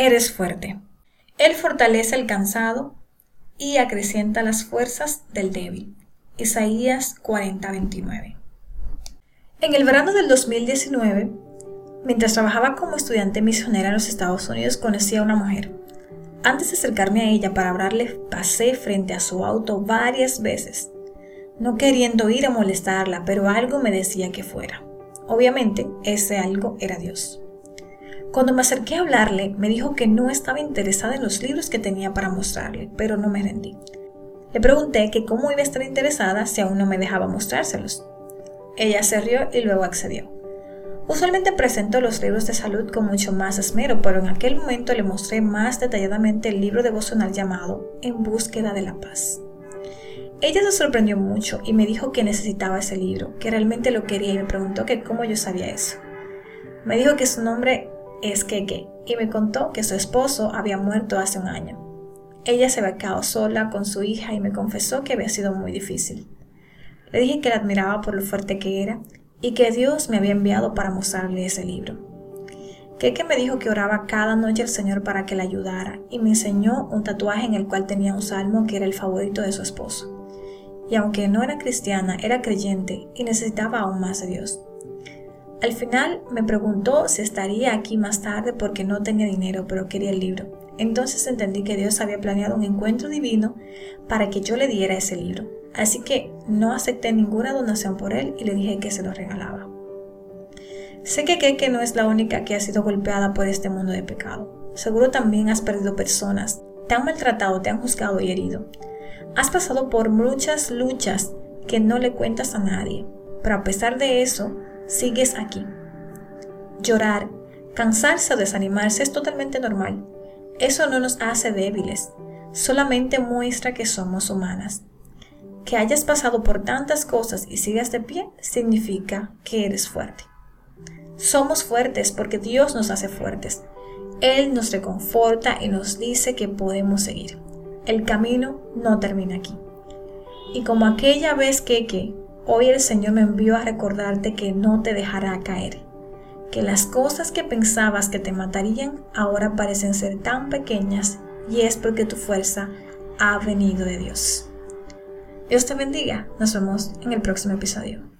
Eres fuerte. Él fortalece al cansado y acrecienta las fuerzas del débil. Isaías 40:29. En el verano del 2019, mientras trabajaba como estudiante misionera en los Estados Unidos, conocí a una mujer. Antes de acercarme a ella para hablarle, pasé frente a su auto varias veces, no queriendo ir a molestarla, pero algo me decía que fuera. Obviamente, ese algo era Dios. Cuando me acerqué a hablarle, me dijo que no estaba interesada en los libros que tenía para mostrarle, pero no me rendí. Le pregunté que cómo iba a estar interesada si aún no me dejaba mostrárselos. Ella se rió y luego accedió. Usualmente presento los libros de salud con mucho más esmero, pero en aquel momento le mostré más detalladamente el libro devocional llamado En búsqueda de la paz. Ella se sorprendió mucho y me dijo que necesitaba ese libro, que realmente lo quería y me preguntó que cómo yo sabía eso. Me dijo que su nombre es Keke y me contó que su esposo había muerto hace un año. Ella se había quedado sola con su hija y me confesó que había sido muy difícil. Le dije que la admiraba por lo fuerte que era y que Dios me había enviado para mostrarle ese libro. Keke me dijo que oraba cada noche al Señor para que la ayudara y me enseñó un tatuaje en el cual tenía un salmo que era el favorito de su esposo. Y aunque no era cristiana, era creyente y necesitaba aún más de Dios. Al final me preguntó si estaría aquí más tarde porque no tenía dinero pero quería el libro. Entonces entendí que Dios había planeado un encuentro divino para que yo le diera ese libro. Así que no acepté ninguna donación por él y le dije que se lo regalaba. Sé que Keke no es la única que ha sido golpeada por este mundo de pecado. Seguro también has perdido personas, te han maltratado, te han juzgado y herido. Has pasado por muchas luchas que no le cuentas a nadie, pero a pesar de eso, sigues aquí. Llorar, cansarse o desanimarse es totalmente normal. Eso no nos hace débiles, solamente muestra que somos humanas. Que hayas pasado por tantas cosas y sigas de pie significa que eres fuerte. Somos fuertes porque Dios nos hace fuertes. Él nos reconforta y nos dice que podemos seguir. El camino no termina aquí. Y como aquella vez que, que hoy el Señor me envió a recordarte que no te dejará caer. Que las cosas que pensabas que te matarían ahora parecen ser tan pequeñas y es porque tu fuerza ha venido de Dios. Dios te bendiga. Nos vemos en el próximo episodio.